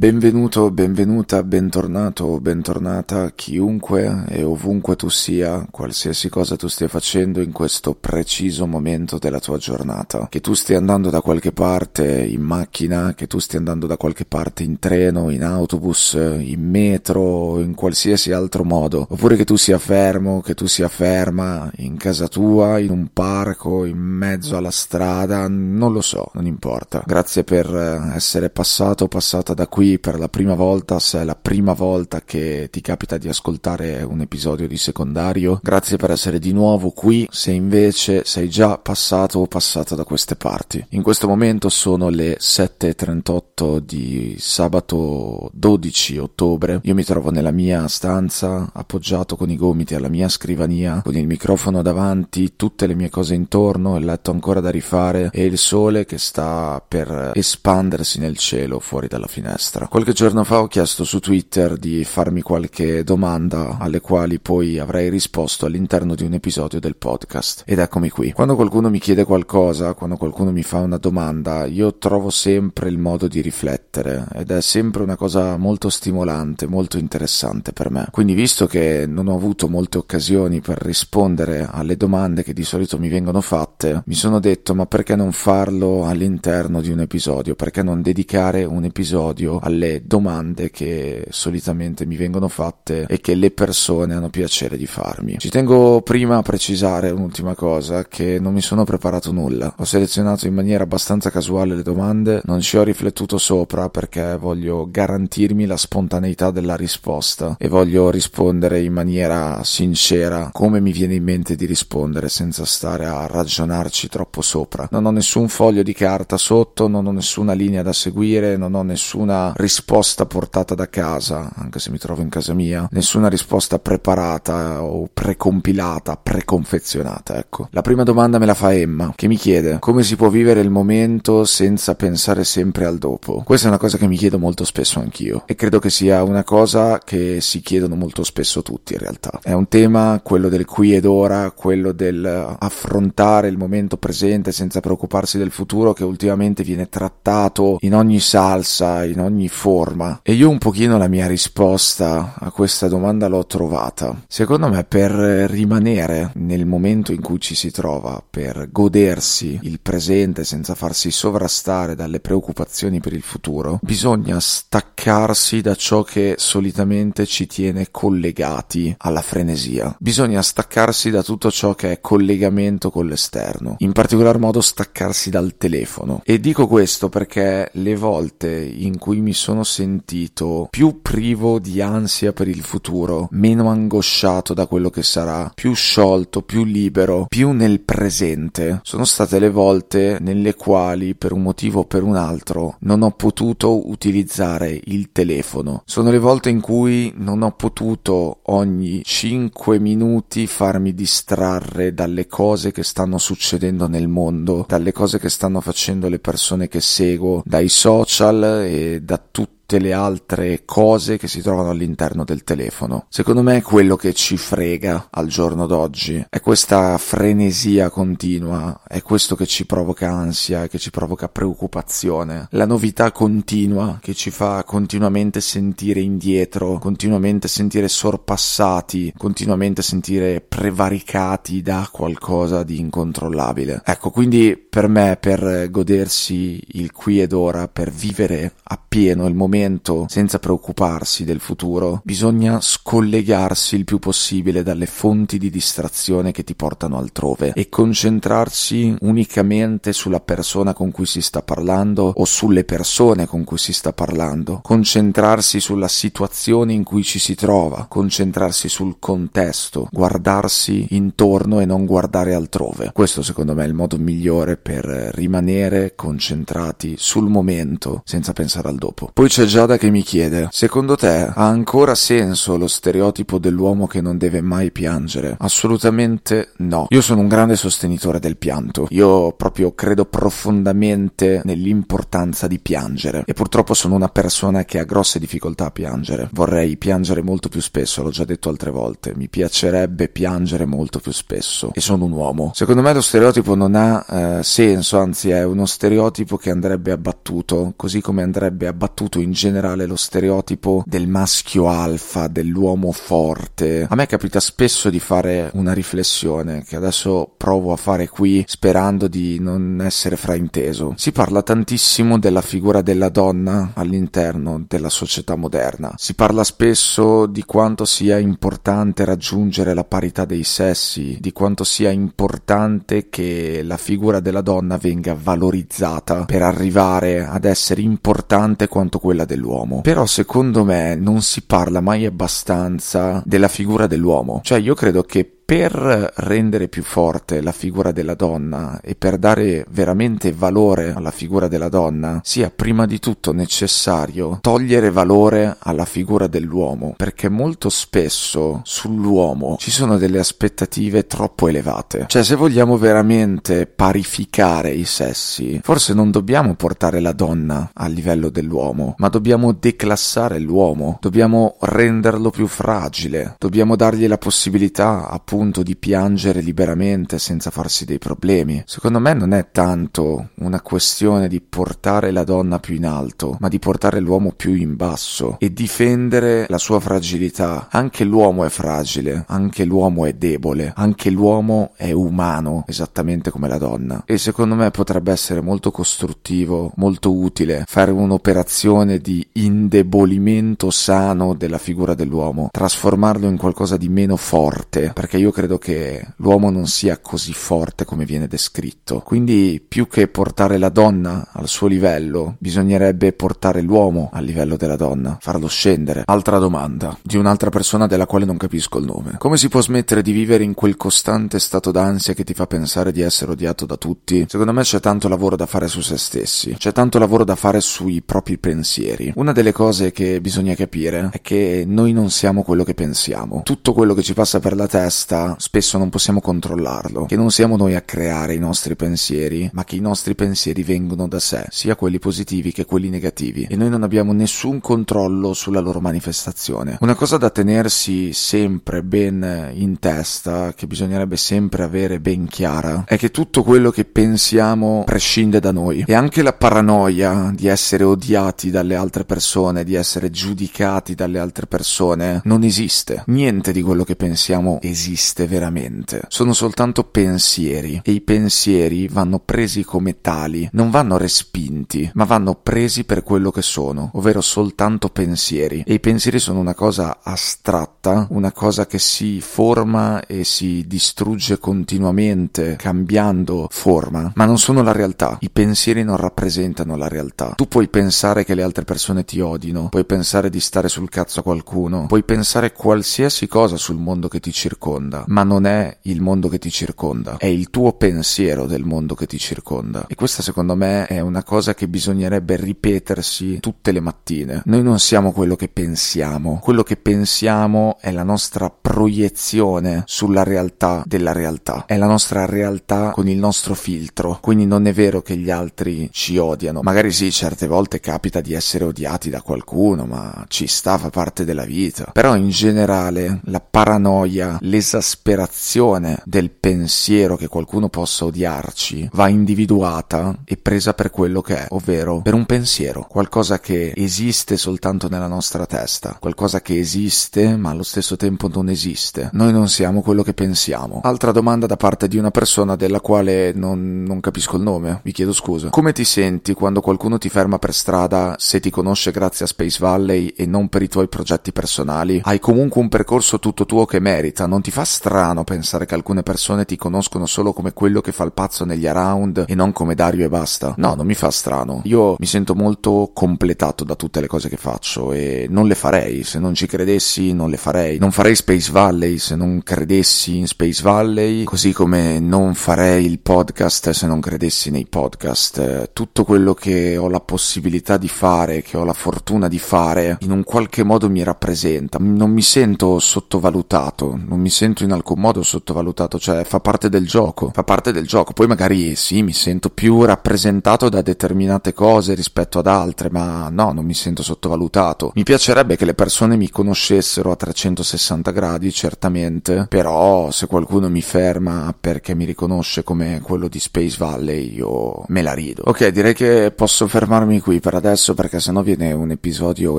Benvenuto, benvenuta, bentornato o bentornata chiunque e ovunque tu sia, qualsiasi cosa tu stia facendo in questo preciso momento della tua giornata. Che tu stia andando da qualche parte in macchina, che tu stia andando da qualche parte in treno, in autobus, in metro, in qualsiasi altro modo. Oppure che tu sia fermo, che tu sia ferma in casa tua, in un parco, in mezzo alla strada, non lo so, non importa. Grazie per essere passato passata da qui per la prima volta, se è la prima volta che ti capita di ascoltare un episodio di secondario, grazie per essere di nuovo qui, se invece sei già passato o passata da queste parti. In questo momento sono le 7.38 di sabato 12 ottobre, io mi trovo nella mia stanza, appoggiato con i gomiti alla mia scrivania, con il microfono davanti, tutte le mie cose intorno, il letto ancora da rifare e il sole che sta per espandersi nel cielo fuori dalla finestra destra. Qualche giorno fa ho chiesto su Twitter di farmi qualche domanda alle quali poi avrei risposto all'interno di un episodio del podcast. Ed eccomi qui. Quando qualcuno mi chiede qualcosa, quando qualcuno mi fa una domanda, io trovo sempre il modo di riflettere ed è sempre una cosa molto stimolante, molto interessante per me. Quindi visto che non ho avuto molte occasioni per rispondere alle domande che di solito mi vengono fatte, mi sono detto ma perché non farlo all'interno di un episodio? Perché non dedicare un episodio alle domande che solitamente mi vengono fatte e che le persone hanno piacere di farmi. Ci tengo prima a precisare un'ultima cosa, che non mi sono preparato nulla. Ho selezionato in maniera abbastanza casuale le domande, non ci ho riflettuto sopra perché voglio garantirmi la spontaneità della risposta e voglio rispondere in maniera sincera come mi viene in mente di rispondere senza stare a ragionarci troppo sopra. Non ho nessun foglio di carta sotto, non ho nessuna linea da seguire, non ho nessuna risposta portata da casa, anche se mi trovo in casa mia, nessuna risposta preparata o precompilata, preconfezionata, ecco. La prima domanda me la fa Emma, che mi chiede come si può vivere il momento senza pensare sempre al dopo. Questa è una cosa che mi chiedo molto spesso anch'io e credo che sia una cosa che si chiedono molto spesso tutti in realtà. È un tema, quello del qui ed ora, quello del affrontare il momento presente senza preoccuparsi del futuro che ultimamente viene trattato in ogni salsa, in ogni forma. E io un pochino la mia risposta a questa domanda l'ho trovata. Secondo me per rimanere nel momento in cui ci si trova, per godersi il presente senza farsi sovrastare dalle preoccupazioni per il futuro, bisogna staccarsi da ciò che solitamente ci tiene collegati alla frenesia. Bisogna staccarsi da tutto ciò che è collegamento con l'esterno, in particolar modo staccarsi dal telefono. E dico questo perché le volte in cui mi mi sono sentito più privo di ansia per il futuro, meno angosciato da quello che sarà, più sciolto, più libero, più nel presente. Sono state le volte nelle quali, per un motivo o per un altro, non ho potuto utilizzare il telefono. Sono le volte in cui non ho potuto ogni 5 minuti farmi distrarre dalle cose che stanno succedendo nel mondo, dalle cose che stanno facendo le persone che seguo, dai social e da tutti tutte le altre cose che si trovano all'interno del telefono. Secondo me quello che ci frega al giorno d'oggi, è questa frenesia continua, è questo che ci provoca ansia, che ci provoca preoccupazione, la novità continua che ci fa continuamente sentire indietro, continuamente sentire sorpassati, continuamente sentire prevaricati da qualcosa di incontrollabile. Ecco, quindi per me, per godersi il qui ed ora, per vivere appieno il momento momento senza preoccuparsi del futuro, bisogna scollegarsi il più possibile dalle fonti di distrazione che ti portano altrove e concentrarsi unicamente sulla persona con cui si sta parlando o sulle persone con cui si sta parlando, concentrarsi sulla situazione in cui ci si trova, concentrarsi sul contesto, guardarsi intorno e non guardare altrove. Questo secondo me è il modo migliore per rimanere concentrati sul momento senza pensare al dopo. Poi c'è Giada che mi chiede, secondo te ha ancora senso lo stereotipo dell'uomo che non deve mai piangere? Assolutamente no. Io sono un grande sostenitore del pianto. Io proprio credo profondamente nell'importanza di piangere. E purtroppo sono una persona che ha grosse difficoltà a piangere. Vorrei piangere molto più spesso, l'ho già detto altre volte. Mi piacerebbe piangere molto più spesso. E sono un uomo. Secondo me lo stereotipo non ha eh, senso, anzi è uno stereotipo che andrebbe abbattuto, così come andrebbe abbattuto in generale lo stereotipo del maschio alfa, dell'uomo forte. A me capita spesso di fare una riflessione che adesso provo a fare qui sperando di non essere frainteso. Si parla tantissimo della figura della donna all'interno della società moderna. Si parla spesso di quanto sia importante raggiungere la parità dei sessi, di quanto sia importante che la figura della donna venga valorizzata per arrivare ad essere importante quanto quella dell'uomo. Però secondo me non si parla mai abbastanza della figura dell'uomo. Cioè io credo che per rendere più forte la figura della donna e per dare veramente valore alla figura della donna, sia prima di tutto necessario togliere valore alla figura dell'uomo, perché molto spesso sull'uomo ci sono delle aspettative troppo elevate. Cioè, se vogliamo veramente parificare i sessi, forse non dobbiamo portare la donna al livello dell'uomo, ma dobbiamo declassare l'uomo, dobbiamo renderlo più fragile, dobbiamo dargli la possibilità, appunto, appunto di piangere liberamente senza farsi dei problemi. Secondo me non è tanto una questione di portare la donna più in alto, ma di portare l'uomo più in basso e difendere la sua fragilità. Anche l'uomo è fragile, anche l'uomo è debole, anche l'uomo è umano, esattamente come la donna. E secondo me potrebbe essere molto costruttivo, molto utile fare un'operazione di indebolimento sano della figura dell'uomo, trasformarlo in qualcosa di meno forte, perché io credo che l'uomo non sia così forte come viene descritto. Quindi più che portare la donna al suo livello, bisognerebbe portare l'uomo al livello della donna, farlo scendere. Altra domanda, di un'altra persona della quale non capisco il nome. Come si può smettere di vivere in quel costante stato d'ansia che ti fa pensare di essere odiato da tutti? Secondo me c'è tanto lavoro da fare su se stessi, c'è tanto lavoro da fare sui propri pensieri. Una delle cose che bisogna capire è che noi non siamo quello che pensiamo. Tutto quello che ci passa per la testa spesso non possiamo controllarlo, che non siamo noi a creare i nostri pensieri, ma che i nostri pensieri vengono da sé, sia quelli positivi che quelli negativi, e noi non abbiamo nessun controllo sulla loro manifestazione. Una cosa da tenersi sempre ben in testa, che bisognerebbe sempre avere ben chiara, è che tutto quello che pensiamo prescinde da noi, e anche la paranoia di essere odiati dalle altre persone, di essere giudicati dalle altre persone, non esiste. Niente di quello che pensiamo esiste esiste veramente. Sono soltanto pensieri e i pensieri vanno presi come tali, non vanno respinti, ma vanno presi per quello che sono, ovvero soltanto pensieri. E i pensieri sono una cosa astratta, una cosa che si forma e si distrugge continuamente, cambiando forma, ma non sono la realtà. I pensieri non rappresentano la realtà. Tu puoi pensare che le altre persone ti odino, puoi pensare di stare sul cazzo a qualcuno, puoi pensare qualsiasi cosa sul mondo che ti circonda ma non è il mondo che ti circonda, è il tuo pensiero del mondo che ti circonda. E questa secondo me è una cosa che bisognerebbe ripetersi tutte le mattine. Noi non siamo quello che pensiamo, quello che pensiamo è la nostra proiezione sulla realtà della realtà, è la nostra realtà con il nostro filtro, quindi non è vero che gli altri ci odiano, magari sì, certe volte capita di essere odiati da qualcuno, ma ci sta, fa parte della vita, però in generale la paranoia, l'esasperazione, l'esasperazione del pensiero che qualcuno possa odiarci va individuata e presa per quello che è, ovvero per un pensiero, qualcosa che esiste soltanto nella nostra testa, qualcosa che esiste ma allo stesso tempo non esiste. Noi non siamo quello che pensiamo. Altra domanda da parte di una persona della quale non, non capisco il nome, vi chiedo scusa. Come ti senti quando qualcuno ti ferma per strada se ti conosce grazie a Space Valley e non per i tuoi progetti personali? Hai comunque un percorso tutto tuo che merita, non ti fa strano pensare che alcune persone ti conoscono solo come quello che fa il pazzo negli around e non come Dario e basta. No, non mi fa strano. Io mi sento molto completato da tutte le cose che faccio e non le farei. Se non ci credessi, non le farei. Non farei Space Valley se non credessi in Space Valley, così come non farei il podcast se non credessi nei podcast. Tutto quello che ho la possibilità di fare, che ho la fortuna di fare, in un qualche modo mi rappresenta. Non mi sento sottovalutato, non mi sento sento in alcun modo sottovalutato, cioè fa parte del gioco, fa parte del gioco. Poi magari sì, mi sento più rappresentato da determinate cose rispetto ad altre, ma no, non mi sento sottovalutato. Mi piacerebbe che le persone mi conoscessero a 360 gradi, certamente, però se qualcuno mi ferma perché mi riconosce come quello di Space Valley, io me la rido. Ok, direi che posso fermarmi qui per adesso perché sennò viene un episodio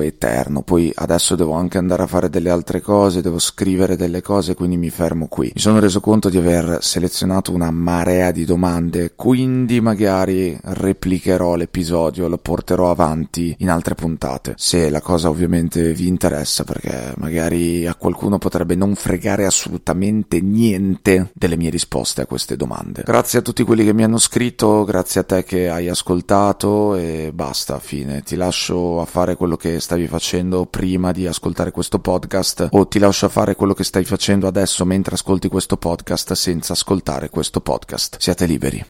eterno. Poi adesso devo anche andare a fare delle altre cose, devo scrivere delle cose, quindi mi fermo qui. Mi sono reso conto di aver selezionato una marea di domande, quindi magari replicherò l'episodio, lo porterò avanti in altre puntate. Se la cosa ovviamente vi interessa, perché magari a qualcuno potrebbe non fregare assolutamente niente delle mie risposte a queste domande. Grazie a tutti quelli che mi hanno scritto, grazie a te che hai ascoltato e basta, fine. Ti lascio a fare quello che stavi facendo prima di ascoltare questo podcast o ti lascio a fare quello che stai facendo adesso mentre ascolti questo podcast senza ascoltare questo podcast. Siate liberi.